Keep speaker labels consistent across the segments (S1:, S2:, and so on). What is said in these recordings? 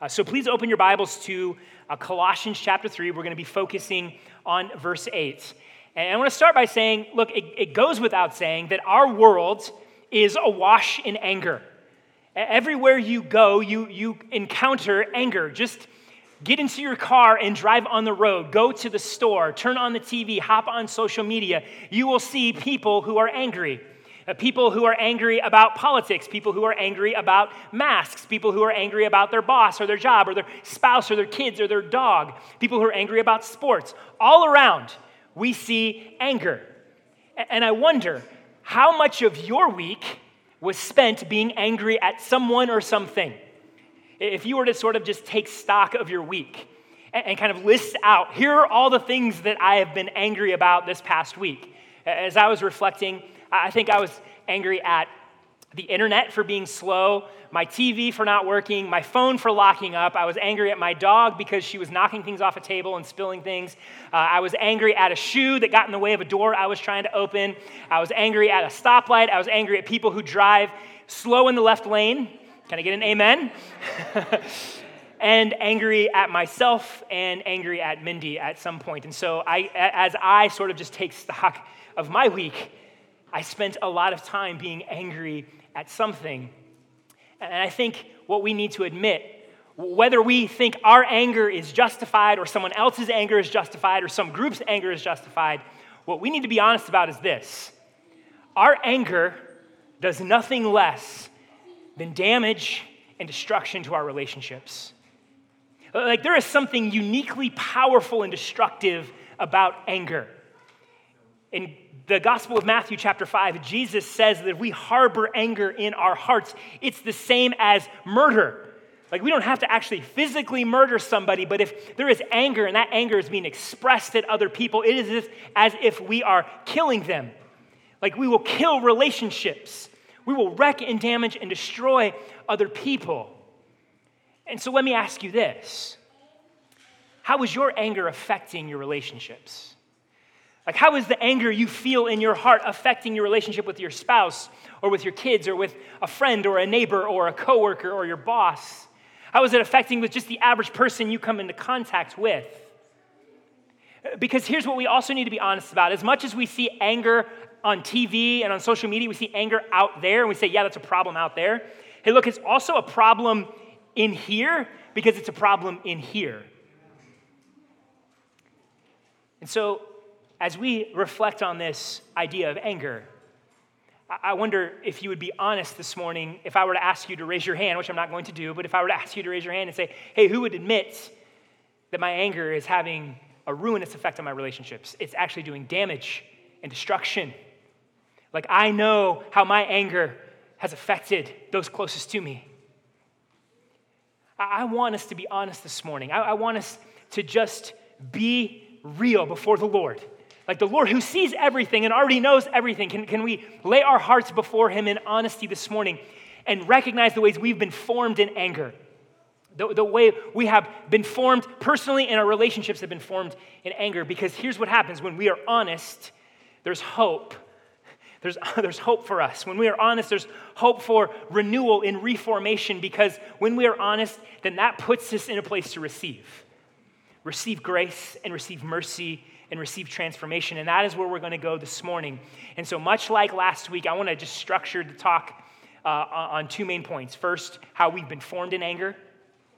S1: Uh, so please open your Bibles to uh, Colossians chapter 3. We're going to be focusing on verse 8. And I want to start by saying look, it, it goes without saying that our world is awash in anger. Everywhere you go, you, you encounter anger. Just get into your car and drive on the road, go to the store, turn on the TV, hop on social media. You will see people who are angry. Uh, people who are angry about politics, people who are angry about masks, people who are angry about their boss or their job or their spouse or their kids or their dog, people who are angry about sports. All around, we see anger. And I wonder how much of your week was spent being angry at someone or something. If you were to sort of just take stock of your week and kind of list out, here are all the things that I have been angry about this past week. As I was reflecting, I think I was angry at the internet for being slow, my TV for not working, my phone for locking up. I was angry at my dog because she was knocking things off a table and spilling things. Uh, I was angry at a shoe that got in the way of a door I was trying to open. I was angry at a stoplight. I was angry at people who drive slow in the left lane. Can I get an amen? and angry at myself and angry at Mindy at some point. And so I, as I sort of just take stock of my week, I spent a lot of time being angry at something. And I think what we need to admit, whether we think our anger is justified or someone else's anger is justified or some group's anger is justified, what we need to be honest about is this our anger does nothing less than damage and destruction to our relationships. Like, there is something uniquely powerful and destructive about anger. In the Gospel of Matthew, chapter 5, Jesus says that if we harbor anger in our hearts, it's the same as murder. Like, we don't have to actually physically murder somebody, but if there is anger and that anger is being expressed at other people, it is as if we are killing them. Like, we will kill relationships, we will wreck and damage and destroy other people. And so, let me ask you this How is your anger affecting your relationships? Like, how is the anger you feel in your heart affecting your relationship with your spouse or with your kids or with a friend or a neighbor or a coworker or your boss? How is it affecting with just the average person you come into contact with? Because here's what we also need to be honest about. As much as we see anger on TV and on social media, we see anger out there and we say, yeah, that's a problem out there. Hey, look, it's also a problem in here because it's a problem in here. And so as we reflect on this idea of anger, I wonder if you would be honest this morning if I were to ask you to raise your hand, which I'm not going to do, but if I were to ask you to raise your hand and say, hey, who would admit that my anger is having a ruinous effect on my relationships? It's actually doing damage and destruction. Like, I know how my anger has affected those closest to me. I want us to be honest this morning. I want us to just be real before the Lord like the Lord who sees everything and already knows everything, can, can we lay our hearts before Him in honesty this morning and recognize the ways we've been formed in anger? The, the way we have been formed personally and our relationships have been formed in anger. Because here's what happens when we are honest, there's hope. There's, there's hope for us. When we are honest, there's hope for renewal and reformation because when we are honest, then that puts us in a place to receive. Receive grace and receive mercy and receive transformation. And that is where we're going to go this morning. And so, much like last week, I want to just structure the talk uh, on two main points. First, how we've been formed in anger,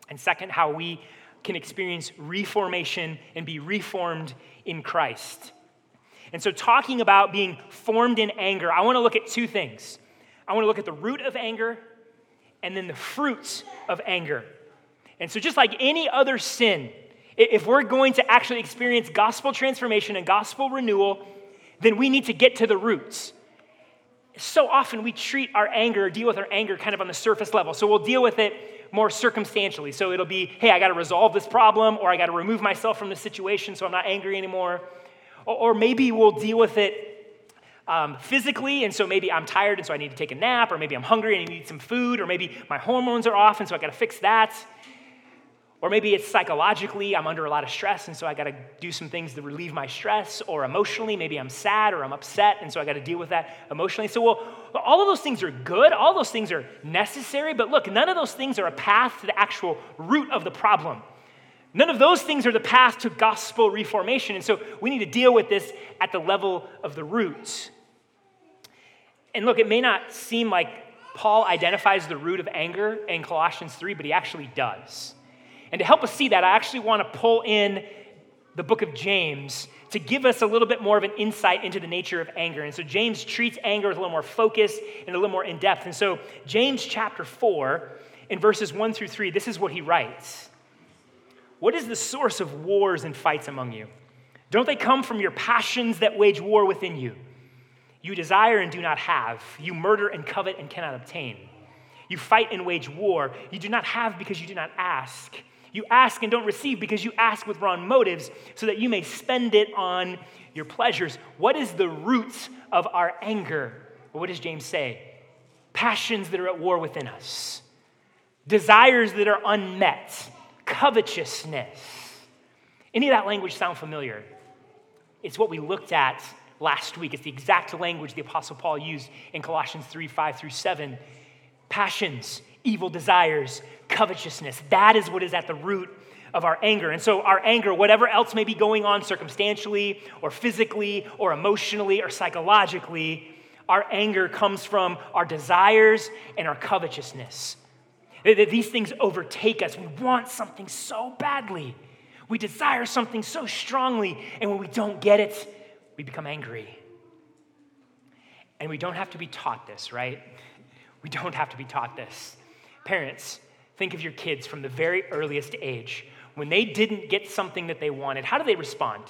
S1: and second, how we can experience reformation and be reformed in Christ. And so, talking about being formed in anger, I want to look at two things. I want to look at the root of anger and then the fruits of anger. And so, just like any other sin, if we're going to actually experience gospel transformation and gospel renewal, then we need to get to the roots. So often we treat our anger, deal with our anger kind of on the surface level. So we'll deal with it more circumstantially. So it'll be, hey, I got to resolve this problem, or I got to remove myself from the situation so I'm not angry anymore. Or, maybe we'll deal with it um, physically, and so maybe I'm tired and so I need to take a nap, or maybe I'm hungry and I need some food, or maybe my hormones are off and so I got to fix that. Or maybe it's psychologically, I'm under a lot of stress, and so I got to do some things to relieve my stress. Or emotionally, maybe I'm sad or I'm upset, and so I got to deal with that emotionally. So, well, all of those things are good, all those things are necessary, but look, none of those things are a path to the actual root of the problem. None of those things are the path to gospel reformation. And so we need to deal with this at the level of the roots. And look, it may not seem like Paul identifies the root of anger in Colossians 3, but he actually does. And to help us see that, I actually want to pull in the book of James to give us a little bit more of an insight into the nature of anger. And so James treats anger with a little more focus and a little more in depth. And so, James chapter 4, in verses 1 through 3, this is what he writes What is the source of wars and fights among you? Don't they come from your passions that wage war within you? You desire and do not have. You murder and covet and cannot obtain. You fight and wage war. You do not have because you do not ask. You ask and don't receive because you ask with wrong motives so that you may spend it on your pleasures. What is the root of our anger? What does James say? Passions that are at war within us, desires that are unmet, covetousness. Any of that language sound familiar? It's what we looked at last week. It's the exact language the Apostle Paul used in Colossians 3 5 through 7. Passions, evil desires, covetousness. That is what is at the root of our anger. And so, our anger, whatever else may be going on circumstantially or physically or emotionally or psychologically, our anger comes from our desires and our covetousness. These things overtake us. We want something so badly. We desire something so strongly. And when we don't get it, we become angry. And we don't have to be taught this, right? We don't have to be taught this. Parents, think of your kids from the very earliest age. When they didn't get something that they wanted, how do they respond?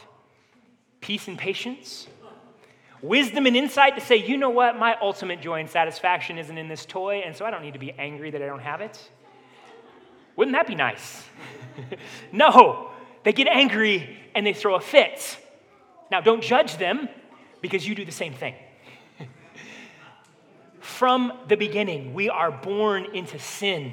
S1: Peace and patience? Wisdom and insight to say, you know what, my ultimate joy and satisfaction isn't in this toy, and so I don't need to be angry that I don't have it. Wouldn't that be nice? no, they get angry and they throw a fit. Now, don't judge them because you do the same thing. From the beginning, we are born into sin.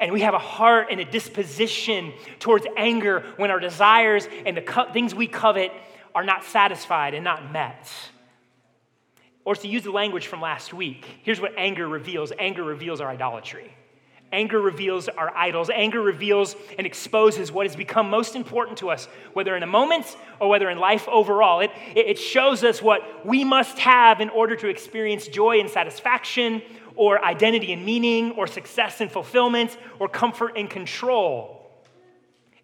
S1: And we have a heart and a disposition towards anger when our desires and the co- things we covet are not satisfied and not met. Or to use the language from last week, here's what anger reveals anger reveals our idolatry. Anger reveals our idols. Anger reveals and exposes what has become most important to us, whether in a moment or whether in life overall. It, it shows us what we must have in order to experience joy and satisfaction, or identity and meaning, or success and fulfillment, or comfort and control.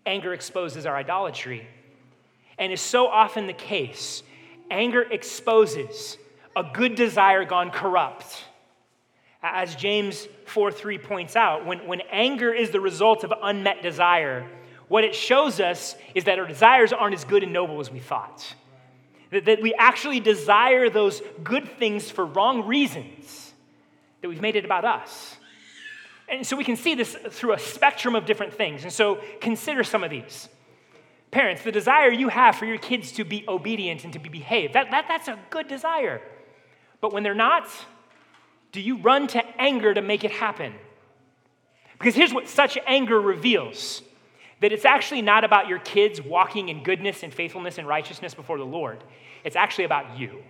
S1: Anger exposes our idolatry. And is so often the case. Anger exposes a good desire gone corrupt as James 4 3 points out, when, when anger is the result of unmet desire, what it shows us is that our desires aren't as good and noble as we thought. That, that we actually desire those good things for wrong reasons, that we've made it about us. And so we can see this through a spectrum of different things. And so consider some of these. Parents, the desire you have for your kids to be obedient and to be behaved, that, that, that's a good desire. But when they're not, do you run to anger to make it happen? Because here's what such anger reveals that it's actually not about your kids walking in goodness and faithfulness and righteousness before the Lord. It's actually about you.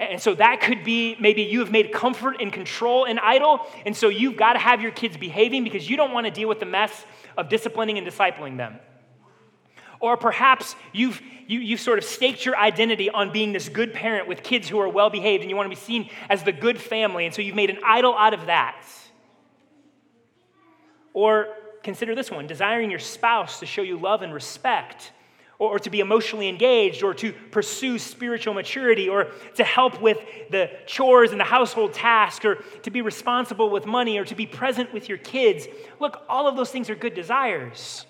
S1: And so that could be maybe you have made comfort and control an idol, and so you've got to have your kids behaving because you don't want to deal with the mess of disciplining and discipling them. Or perhaps you've, you, you've sort of staked your identity on being this good parent with kids who are well behaved and you want to be seen as the good family, and so you've made an idol out of that. Or consider this one desiring your spouse to show you love and respect, or, or to be emotionally engaged, or to pursue spiritual maturity, or to help with the chores and the household task, or to be responsible with money, or to be present with your kids. Look, all of those things are good desires.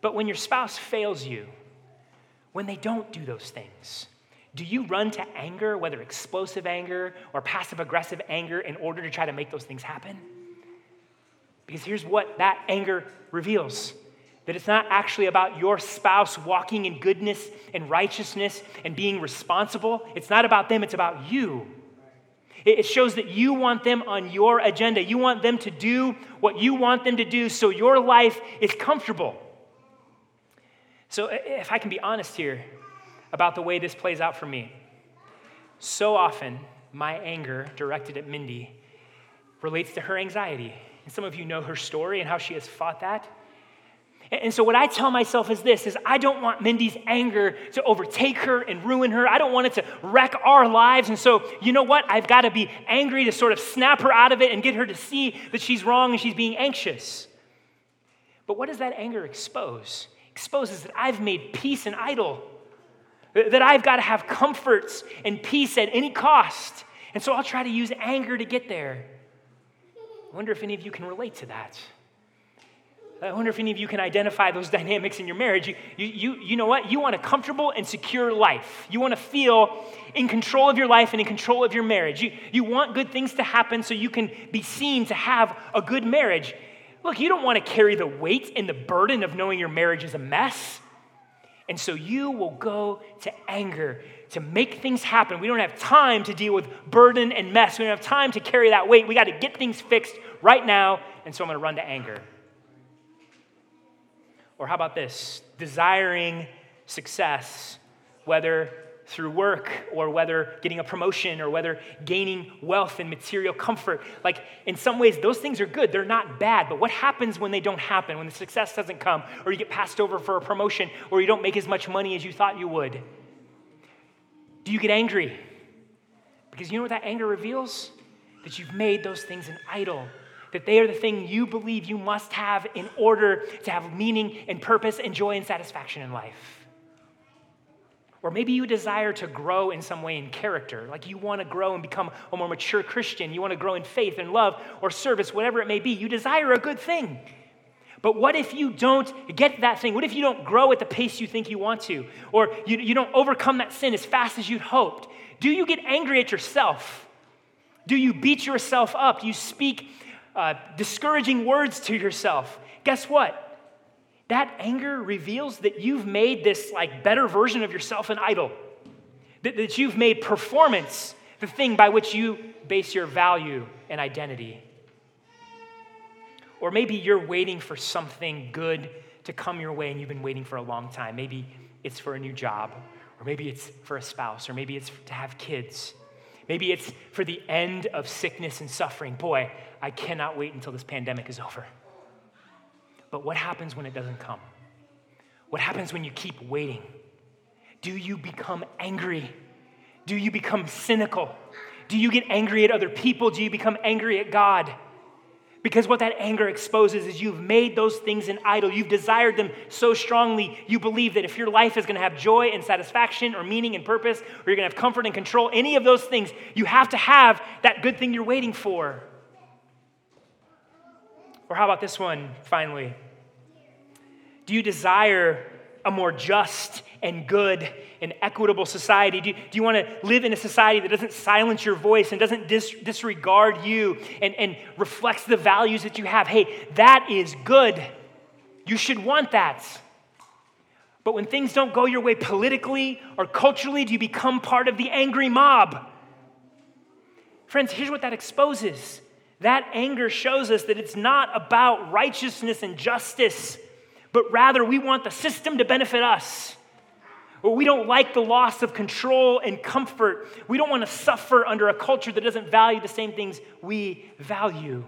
S1: But when your spouse fails you, when they don't do those things, do you run to anger, whether explosive anger or passive aggressive anger, in order to try to make those things happen? Because here's what that anger reveals that it's not actually about your spouse walking in goodness and righteousness and being responsible. It's not about them, it's about you. It shows that you want them on your agenda. You want them to do what you want them to do so your life is comfortable. So, if I can be honest here about the way this plays out for me, so often my anger directed at Mindy relates to her anxiety. And some of you know her story and how she has fought that. And so what I tell myself is this is I don't want Mindy's anger to overtake her and ruin her. I don't want it to wreck our lives. And so, you know what? I've got to be angry to sort of snap her out of it and get her to see that she's wrong and she's being anxious. But what does that anger expose? Exposes that I've made peace an idol. That I've got to have comforts and peace at any cost. And so I'll try to use anger to get there. I wonder if any of you can relate to that. I wonder if any of you can identify those dynamics in your marriage. You, you, you know what? You want a comfortable and secure life. You want to feel in control of your life and in control of your marriage. You, you want good things to happen so you can be seen to have a good marriage. Look, you don't want to carry the weight and the burden of knowing your marriage is a mess. And so you will go to anger to make things happen. We don't have time to deal with burden and mess. We don't have time to carry that weight. We got to get things fixed right now. And so I'm going to run to anger. Or how about this? Desiring success, whether through work or whether getting a promotion or whether gaining wealth and material comfort. Like, in some ways, those things are good. They're not bad. But what happens when they don't happen, when the success doesn't come, or you get passed over for a promotion, or you don't make as much money as you thought you would? Do you get angry? Because you know what that anger reveals? That you've made those things an idol that they are the thing you believe you must have in order to have meaning and purpose and joy and satisfaction in life. Or maybe you desire to grow in some way in character, like you want to grow and become a more mature Christian. You want to grow in faith and love or service, whatever it may be. You desire a good thing. But what if you don't get that thing? What if you don't grow at the pace you think you want to? Or you, you don't overcome that sin as fast as you'd hoped? Do you get angry at yourself? Do you beat yourself up? Do you speak uh, discouraging words to yourself, guess what? That anger reveals that you've made this like better version of yourself an idol. That, that you've made performance the thing by which you base your value and identity. Or maybe you're waiting for something good to come your way and you've been waiting for a long time. Maybe it's for a new job, or maybe it's for a spouse, or maybe it's to have kids. Maybe it's for the end of sickness and suffering. Boy, I cannot wait until this pandemic is over. But what happens when it doesn't come? What happens when you keep waiting? Do you become angry? Do you become cynical? Do you get angry at other people? Do you become angry at God? Because what that anger exposes is you've made those things an idol. You've desired them so strongly, you believe that if your life is going to have joy and satisfaction or meaning and purpose, or you're going to have comfort and control, any of those things, you have to have that good thing you're waiting for. Or how about this one, finally? Do you desire a more just and good and equitable society? Do you, do you want to live in a society that doesn't silence your voice and doesn't dis- disregard you and, and reflects the values that you have? Hey, that is good. You should want that. But when things don't go your way politically or culturally, do you become part of the angry mob? Friends, here's what that exposes that anger shows us that it's not about righteousness and justice, but rather we want the system to benefit us. Or we don't like the loss of control and comfort. We don't want to suffer under a culture that doesn't value the same things we value.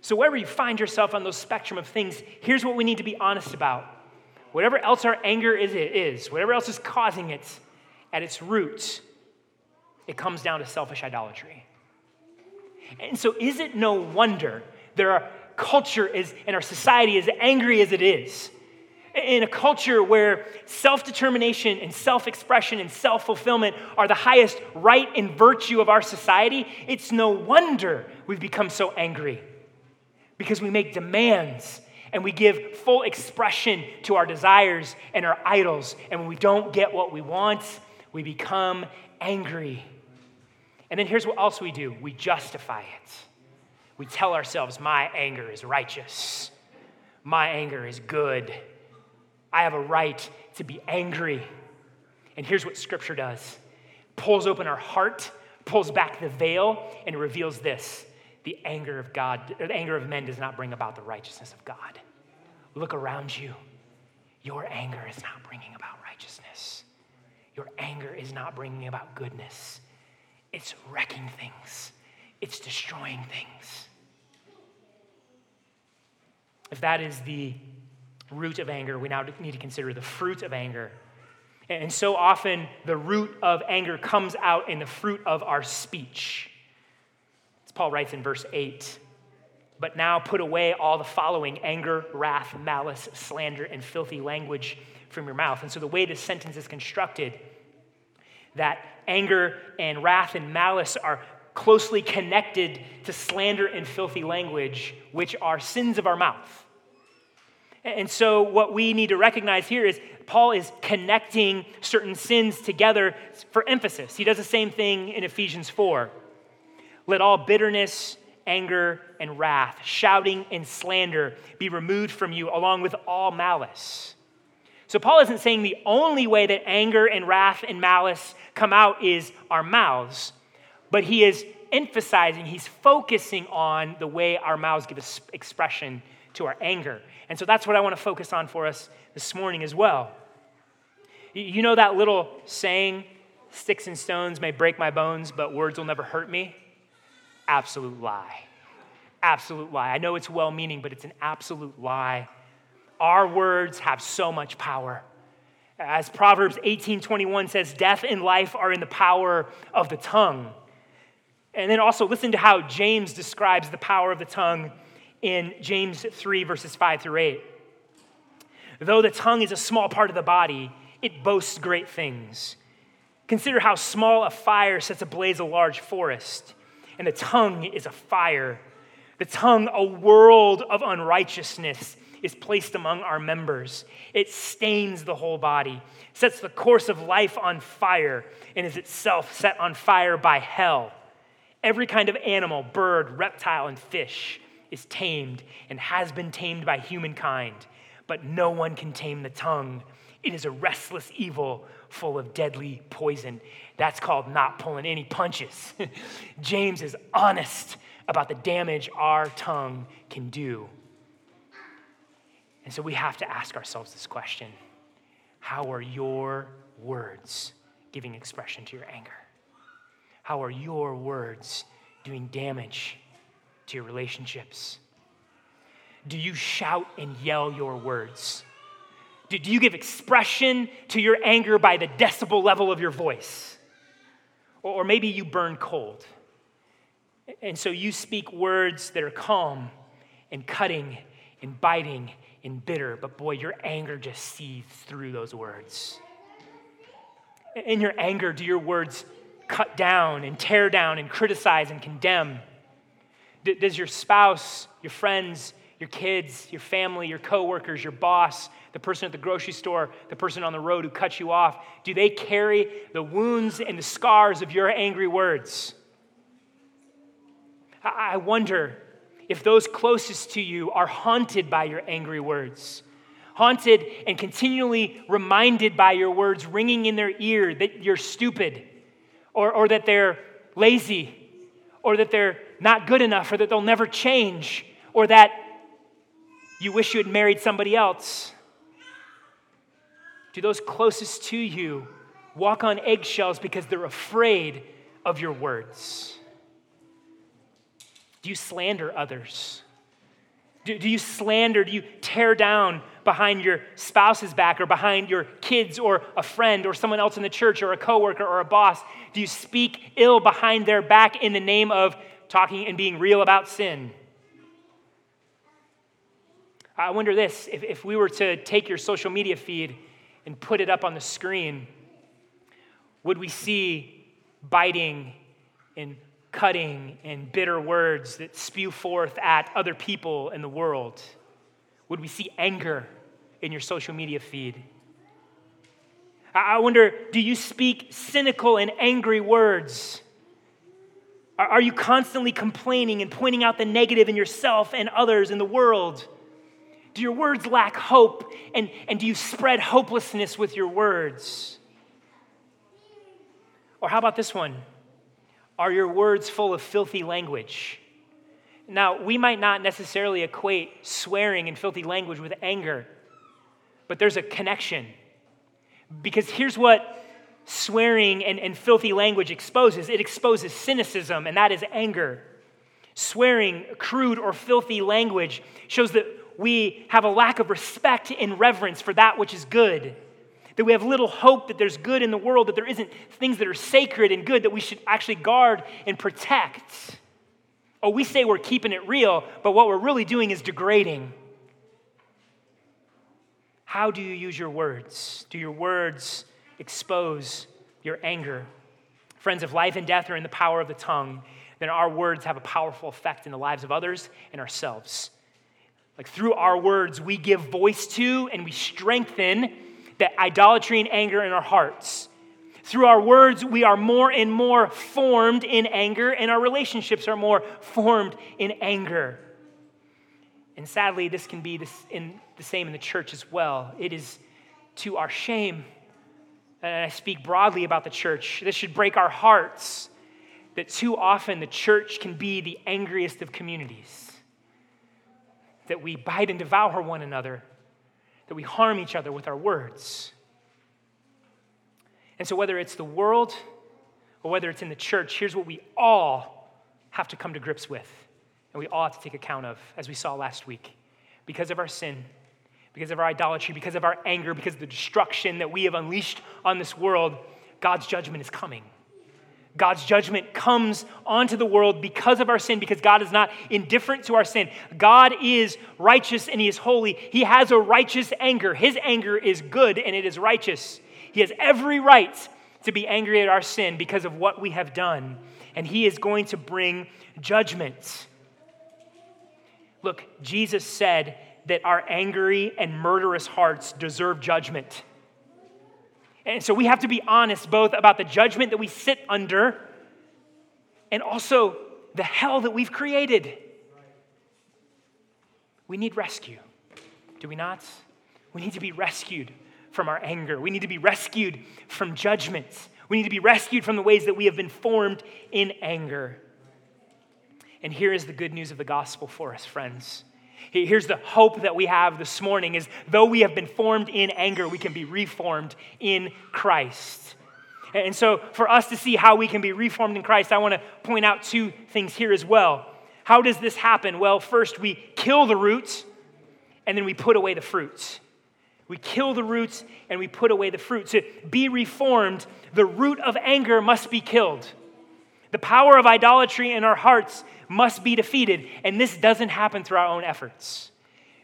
S1: So, wherever you find yourself on those spectrum of things, here's what we need to be honest about. Whatever else our anger is, it is, whatever else is causing it, at its roots, it comes down to selfish idolatry. And so, is it no wonder that our culture is and our society is angry as it is? In a culture where self determination and self expression and self fulfillment are the highest right and virtue of our society, it's no wonder we've become so angry because we make demands and we give full expression to our desires and our idols. And when we don't get what we want, we become angry. And then here's what else we do we justify it. We tell ourselves, my anger is righteous, my anger is good. I have a right to be angry. And here's what Scripture does pulls open our heart, pulls back the veil and reveals this the anger of God, the anger of men does not bring about the righteousness of God. Look around you. Your anger is not bringing about righteousness. Your anger is not bringing about goodness. It's wrecking things, it's destroying things. If that is the root of anger, we now need to consider the fruit of anger. And so often, the root of anger comes out in the fruit of our speech. As Paul writes in verse 8 But now put away all the following anger, wrath, malice, slander, and filthy language from your mouth. And so, the way this sentence is constructed, that anger and wrath and malice are closely connected to slander and filthy language, which are sins of our mouth. And so, what we need to recognize here is Paul is connecting certain sins together for emphasis. He does the same thing in Ephesians 4. Let all bitterness, anger, and wrath, shouting and slander be removed from you, along with all malice. So, Paul isn't saying the only way that anger and wrath and malice come out is our mouths, but he is emphasizing, he's focusing on the way our mouths give expression to our anger. And so that's what I want to focus on for us this morning as well. You know that little saying, sticks and stones may break my bones, but words will never hurt me? Absolute lie. Absolute lie. I know it's well meaning, but it's an absolute lie. Our words have so much power. As Proverbs 18:21 says, death and life are in the power of the tongue. And then also listen to how James describes the power of the tongue in James 3, verses 5 through 8. Though the tongue is a small part of the body, it boasts great things. Consider how small a fire sets ablaze a large forest, and the tongue is a fire. The tongue, a world of unrighteousness, is placed among our members. It stains the whole body, sets the course of life on fire, and is itself set on fire by hell. Every kind of animal, bird, reptile, and fish is tamed and has been tamed by humankind, but no one can tame the tongue. It is a restless evil full of deadly poison. That's called not pulling any punches. James is honest about the damage our tongue can do. And so we have to ask ourselves this question How are your words giving expression to your anger? How are your words doing damage to your relationships? Do you shout and yell your words? Do you give expression to your anger by the decibel level of your voice? Or maybe you burn cold. And so you speak words that are calm and cutting and biting and bitter, but boy, your anger just seethes through those words. In your anger, do your words cut down and tear down and criticize and condemn? Does your spouse, your friends, your kids, your family, your coworkers, your boss, the person at the grocery store, the person on the road who cut you off, do they carry the wounds and the scars of your angry words? I wonder if those closest to you are haunted by your angry words, haunted and continually reminded by your words ringing in their ear that you're stupid, or, or that they're lazy, or that they're not good enough, or that they'll never change, or that you wish you had married somebody else? Do those closest to you walk on eggshells because they're afraid of your words? Do you slander others? Do, do you slander, do you tear down behind your spouse's back or behind your kids or a friend or someone else in the church or a coworker or a boss? Do you speak ill behind their back in the name of talking and being real about sin? I wonder this if, if we were to take your social media feed and put it up on the screen, would we see biting and cutting and bitter words that spew forth at other people in the world? Would we see anger in your social media feed? I wonder do you speak cynical and angry words? Are you constantly complaining and pointing out the negative in yourself and others in the world? Do your words lack hope? And, and do you spread hopelessness with your words? Or how about this one? Are your words full of filthy language? Now, we might not necessarily equate swearing and filthy language with anger, but there's a connection. Because here's what swearing and, and filthy language exposes it exposes cynicism, and that is anger. Swearing, crude, or filthy language shows that we have a lack of respect and reverence for that which is good. That we have little hope that there's good in the world, that there isn't things that are sacred and good that we should actually guard and protect. Oh, we say we're keeping it real, but what we're really doing is degrading. How do you use your words? Do your words expose your anger? Friends, if life and death are in the power of the tongue, then our words have a powerful effect in the lives of others and ourselves. Like through our words, we give voice to and we strengthen the idolatry and anger in our hearts. Through our words, we are more and more formed in anger, and our relationships are more formed in anger. And sadly, this can be this in the same in the church as well. It is to our shame, and I speak broadly about the church, this should break our hearts that too often the church can be the angriest of communities. That we bite and devour one another, that we harm each other with our words. And so, whether it's the world or whether it's in the church, here's what we all have to come to grips with and we all have to take account of, as we saw last week. Because of our sin, because of our idolatry, because of our anger, because of the destruction that we have unleashed on this world, God's judgment is coming. God's judgment comes onto the world because of our sin, because God is not indifferent to our sin. God is righteous and He is holy. He has a righteous anger. His anger is good and it is righteous. He has every right to be angry at our sin because of what we have done, and He is going to bring judgment. Look, Jesus said that our angry and murderous hearts deserve judgment. And so we have to be honest both about the judgment that we sit under and also the hell that we've created. We need rescue, do we not? We need to be rescued from our anger. We need to be rescued from judgment. We need to be rescued from the ways that we have been formed in anger. And here is the good news of the gospel for us, friends. Here's the hope that we have this morning is though we have been formed in anger, we can be reformed in Christ. And so, for us to see how we can be reformed in Christ, I want to point out two things here as well. How does this happen? Well, first, we kill the roots, and then we put away the fruits. We kill the roots and we put away the fruit. To be reformed, the root of anger must be killed. The power of idolatry in our hearts must be defeated. And this doesn't happen through our own efforts.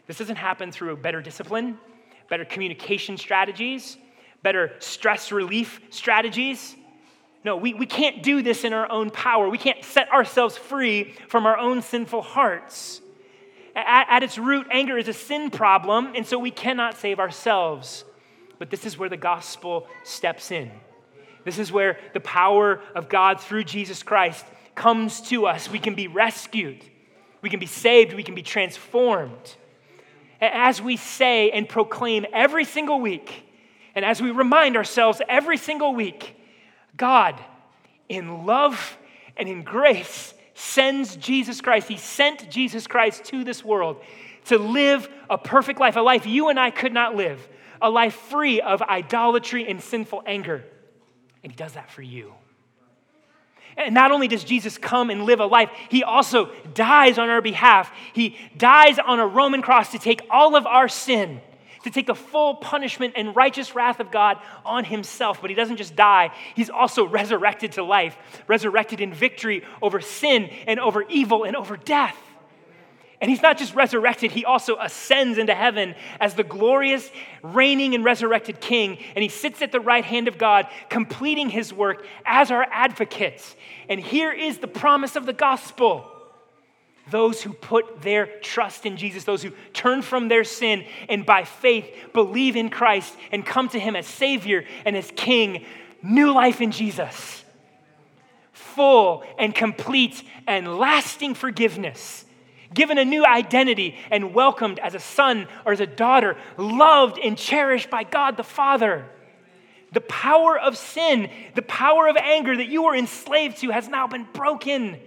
S1: This doesn't happen through better discipline, better communication strategies, better stress relief strategies. No, we, we can't do this in our own power. We can't set ourselves free from our own sinful hearts. At, at its root, anger is a sin problem, and so we cannot save ourselves. But this is where the gospel steps in. This is where the power of God through Jesus Christ comes to us. We can be rescued, we can be saved, we can be transformed. As we say and proclaim every single week, and as we remind ourselves every single week, God, in love and in grace, sends Jesus Christ. He sent Jesus Christ to this world to live a perfect life, a life you and I could not live, a life free of idolatry and sinful anger. And He does that for you. And not only does Jesus come and live a life, he also dies on our behalf. He dies on a Roman cross to take all of our sin to take the full punishment and righteous wrath of God on himself. But he doesn't just die, he's also resurrected to life, resurrected in victory over sin and over evil and over death. And he's not just resurrected, he also ascends into heaven as the glorious, reigning, and resurrected king. And he sits at the right hand of God, completing his work as our advocate. And here is the promise of the gospel those who put their trust in Jesus, those who turn from their sin and by faith believe in Christ and come to Him as Savior and as King, new life in Jesus. Full and complete and lasting forgiveness, given a new identity and welcomed as a son or as a daughter, loved and cherished by God the Father. The power of sin, the power of anger that you were enslaved to has now been broken.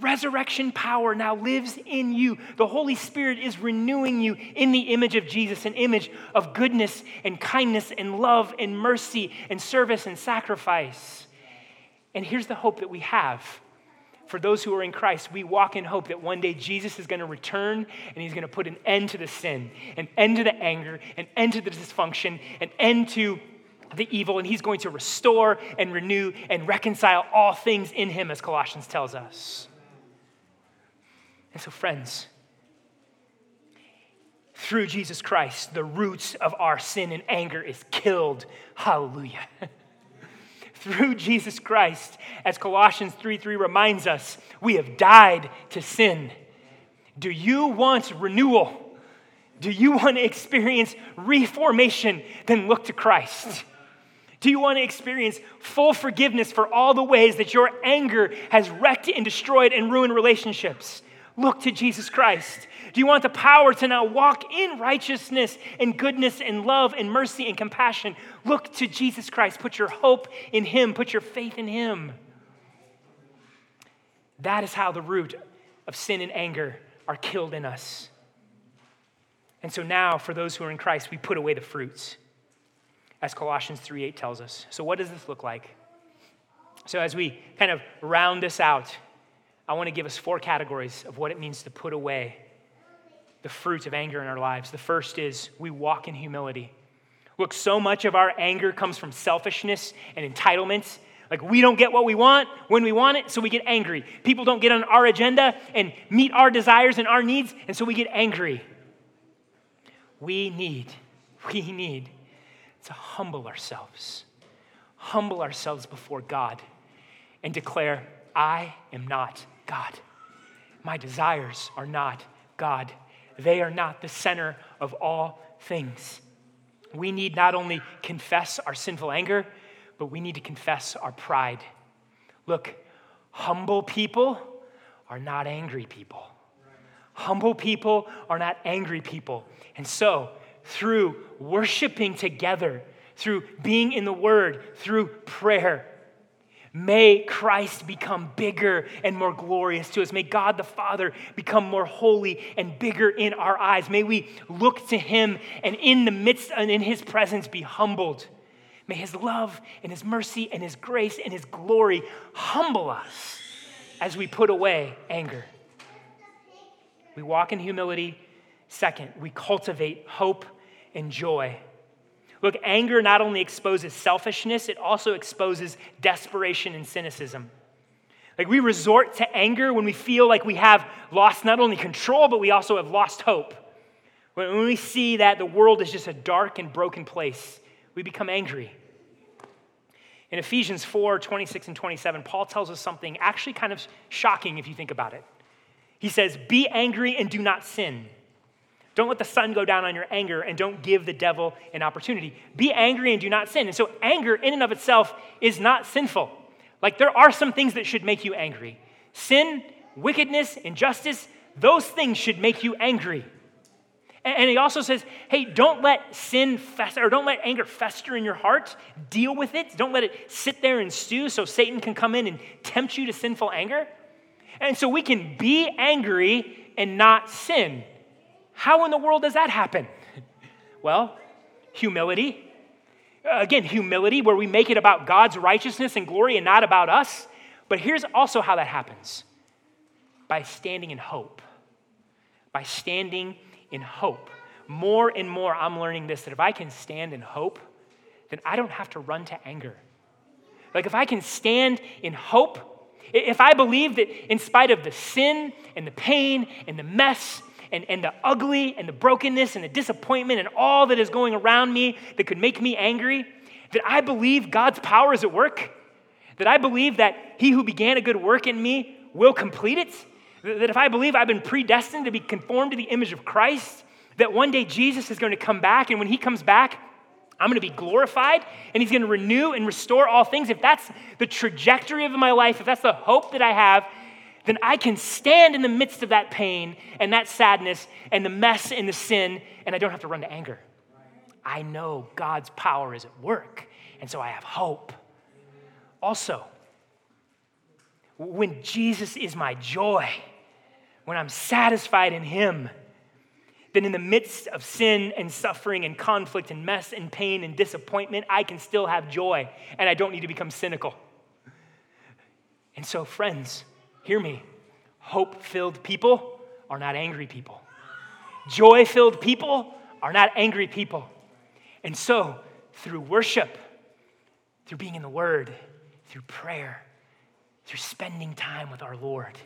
S1: Resurrection power now lives in you. The Holy Spirit is renewing you in the image of Jesus, an image of goodness and kindness and love and mercy and service and sacrifice. And here's the hope that we have for those who are in Christ, we walk in hope that one day Jesus is going to return and he's going to put an end to the sin, an end to the anger, an end to the dysfunction, an end to the evil, and he's going to restore and renew and reconcile all things in him, as Colossians tells us. And so, friends, through Jesus Christ, the roots of our sin and anger is killed. Hallelujah. through Jesus Christ, as Colossians 3 3 reminds us, we have died to sin. Do you want renewal? Do you want to experience reformation? Then look to Christ. Do you want to experience full forgiveness for all the ways that your anger has wrecked and destroyed and ruined relationships? Look to Jesus Christ. Do you want the power to now walk in righteousness and goodness and love and mercy and compassion? Look to Jesus Christ. Put your hope in Him, put your faith in Him. That is how the root of sin and anger are killed in us. And so now, for those who are in Christ, we put away the fruits, as Colossians 3:8 tells us. So, what does this look like? So, as we kind of round this out, I want to give us four categories of what it means to put away the fruit of anger in our lives. The first is we walk in humility. Look, so much of our anger comes from selfishness and entitlement. Like, we don't get what we want when we want it, so we get angry. People don't get on our agenda and meet our desires and our needs, and so we get angry. We need, we need to humble ourselves, humble ourselves before God, and declare, I am not God. My desires are not God. They are not the center of all things. We need not only confess our sinful anger, but we need to confess our pride. Look, humble people are not angry people. Humble people are not angry people. And so, through worshiping together, through being in the Word, through prayer, May Christ become bigger and more glorious to us. May God the Father become more holy and bigger in our eyes. May we look to Him and in the midst and in His presence be humbled. May His love and His mercy and His grace and His glory humble us as we put away anger. We walk in humility. Second, we cultivate hope and joy. Look, anger not only exposes selfishness, it also exposes desperation and cynicism. Like we resort to anger when we feel like we have lost not only control, but we also have lost hope. When we see that the world is just a dark and broken place, we become angry. In Ephesians 4 26 and 27, Paul tells us something actually kind of shocking if you think about it. He says, Be angry and do not sin. Don't let the sun go down on your anger and don't give the devil an opportunity. Be angry and do not sin. And so, anger in and of itself is not sinful. Like, there are some things that should make you angry. Sin, wickedness, injustice, those things should make you angry. And he also says, hey, don't let sin fester, or don't let anger fester in your heart. Deal with it. Don't let it sit there and stew so Satan can come in and tempt you to sinful anger. And so we can be angry and not sin. How in the world does that happen? Well, humility. Uh, again, humility, where we make it about God's righteousness and glory and not about us. But here's also how that happens by standing in hope. By standing in hope. More and more, I'm learning this that if I can stand in hope, then I don't have to run to anger. Like if I can stand in hope, if I believe that in spite of the sin and the pain and the mess and, and the ugly and the brokenness and the disappointment and all that is going around me that could make me angry, that I believe God's power is at work, that I believe that He who began a good work in me will complete it, that if I believe I've been predestined to be conformed to the image of Christ, that one day Jesus is going to come back, and when He comes back, I'm going to be glorified and he's going to renew and restore all things. If that's the trajectory of my life, if that's the hope that I have, then I can stand in the midst of that pain and that sadness and the mess and the sin, and I don't have to run to anger. I know God's power is at work, and so I have hope. Also, when Jesus is my joy, when I'm satisfied in Him, then in the midst of sin and suffering and conflict and mess and pain and disappointment, I can still have joy and I don't need to become cynical. And so, friends, hear me. Hope filled people are not angry people, joy filled people are not angry people. And so, through worship, through being in the Word, through prayer, through spending time with our Lord,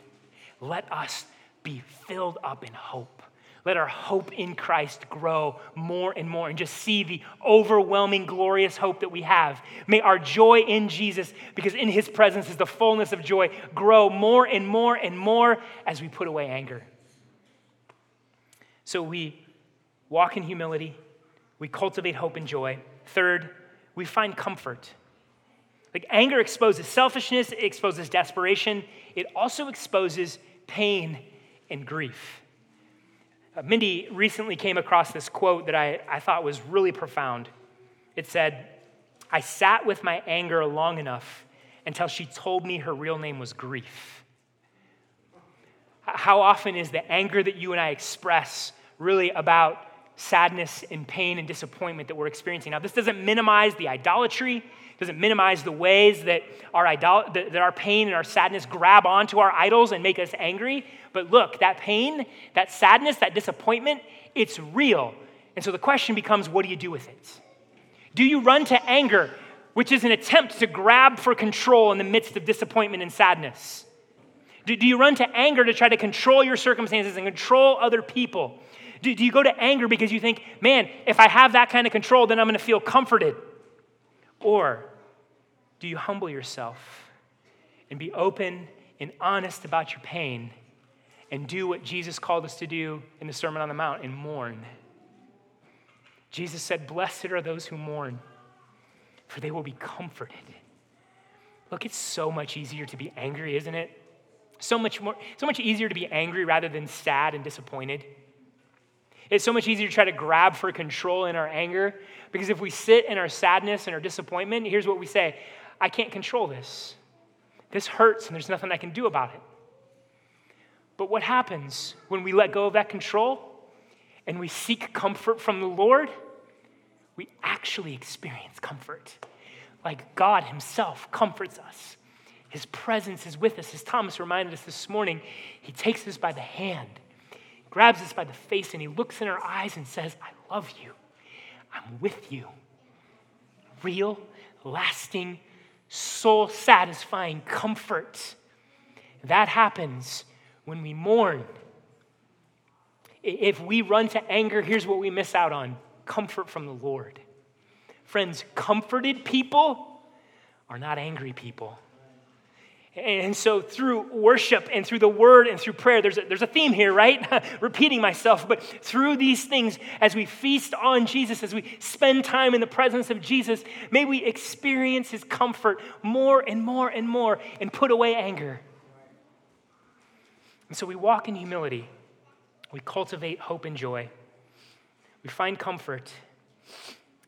S1: let us be filled up in hope. Let our hope in Christ grow more and more and just see the overwhelming, glorious hope that we have. May our joy in Jesus, because in his presence is the fullness of joy, grow more and more and more as we put away anger. So we walk in humility, we cultivate hope and joy. Third, we find comfort. Like anger exposes selfishness, it exposes desperation, it also exposes pain and grief. Uh, Mindy recently came across this quote that I, I thought was really profound. It said, I sat with my anger long enough until she told me her real name was grief. How often is the anger that you and I express really about sadness and pain and disappointment that we're experiencing? Now, this doesn't minimize the idolatry, doesn't minimize the ways that our, idol- that our pain and our sadness grab onto our idols and make us angry. But look, that pain, that sadness, that disappointment, it's real. And so the question becomes what do you do with it? Do you run to anger, which is an attempt to grab for control in the midst of disappointment and sadness? Do, do you run to anger to try to control your circumstances and control other people? Do, do you go to anger because you think, man, if I have that kind of control, then I'm going to feel comforted? Or do you humble yourself and be open and honest about your pain and do what Jesus called us to do in the Sermon on the Mount and mourn? Jesus said, Blessed are those who mourn, for they will be comforted. Look, it's so much easier to be angry, isn't it? So much more, so much easier to be angry rather than sad and disappointed. It's so much easier to try to grab for control in our anger because if we sit in our sadness and our disappointment, here's what we say I can't control this. This hurts and there's nothing I can do about it. But what happens when we let go of that control and we seek comfort from the Lord? We actually experience comfort. Like God Himself comforts us. His presence is with us. As Thomas reminded us this morning, He takes us by the hand, grabs us by the face, and He looks in our eyes and says, I love you. I'm with you. Real, lasting soul satisfying comfort. That happens when we mourn. If we run to anger, here's what we miss out on comfort from the Lord. Friends, comforted people are not angry people. And so, through worship and through the word and through prayer, there's a, there's a theme here, right? Repeating myself, but through these things, as we feast on Jesus, as we spend time in the presence of Jesus, may we experience his comfort more and more and more and put away anger. And so, we walk in humility, we cultivate hope and joy, we find comfort,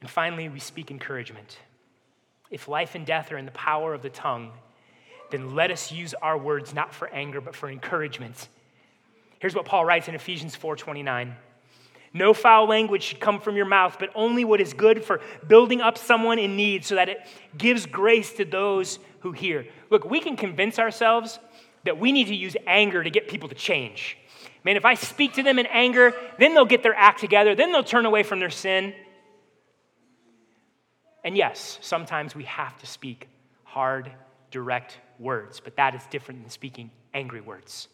S1: and finally, we speak encouragement. If life and death are in the power of the tongue, then let us use our words not for anger, but for encouragement. Here's what Paul writes in Ephesians 4:29. No foul language should come from your mouth, but only what is good for building up someone in need so that it gives grace to those who hear. Look, we can convince ourselves that we need to use anger to get people to change. Man, if I speak to them in anger, then they'll get their act together, then they'll turn away from their sin. And yes, sometimes we have to speak hard, direct words, but that is different than speaking angry words.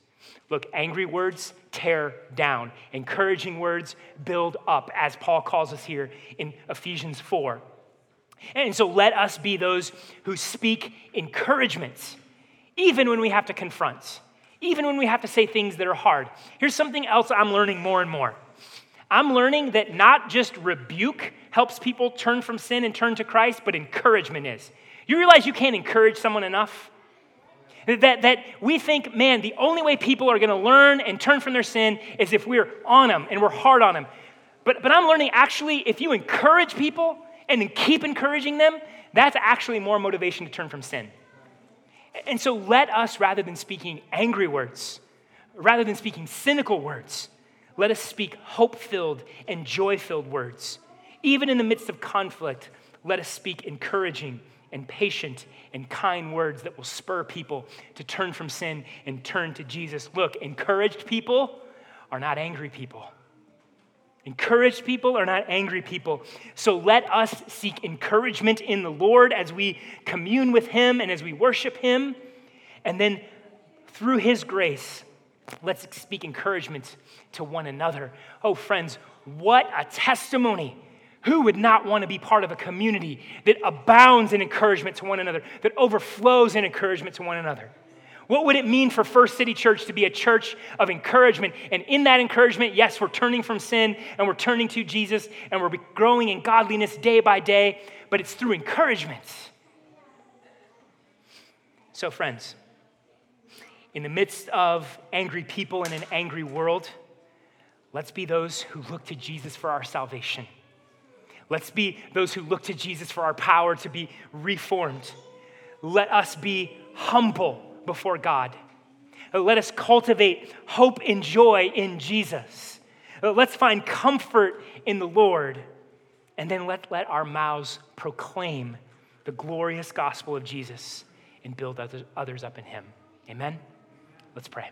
S1: Look, angry words tear down, encouraging words build up, as Paul calls us here in Ephesians 4. And so let us be those who speak encouragement, even when we have to confront, even when we have to say things that are hard. Here's something else I'm learning more and more. I'm learning that not just rebuke helps people turn from sin and turn to Christ, but encouragement is. You realize you can't encourage someone enough? That, that we think, man, the only way people are going to learn and turn from their sin is if we're on them and we're hard on them. But, but I'm learning actually, if you encourage people and then keep encouraging them, that's actually more motivation to turn from sin. And so let us, rather than speaking angry words, rather than speaking cynical words, let us speak hope filled and joy filled words. Even in the midst of conflict, let us speak encouraging and patient and kind words that will spur people to turn from sin and turn to Jesus. Look, encouraged people are not angry people. Encouraged people are not angry people. So let us seek encouragement in the Lord as we commune with Him and as we worship Him. And then through His grace, let's speak encouragement to one another. Oh, friends, what a testimony who would not want to be part of a community that abounds in encouragement to one another, that overflows in encouragement to one another? What would it mean for First City Church to be a church of encouragement? And in that encouragement, yes, we're turning from sin and we're turning to Jesus and we're growing in godliness day by day, but it's through encouragement. So, friends, in the midst of angry people in an angry world, let's be those who look to Jesus for our salvation. Let's be those who look to Jesus for our power to be reformed. Let us be humble before God. Let us cultivate hope and joy in Jesus. Let's find comfort in the Lord. And then let, let our mouths proclaim the glorious gospel of Jesus and build others up in Him. Amen? Let's pray.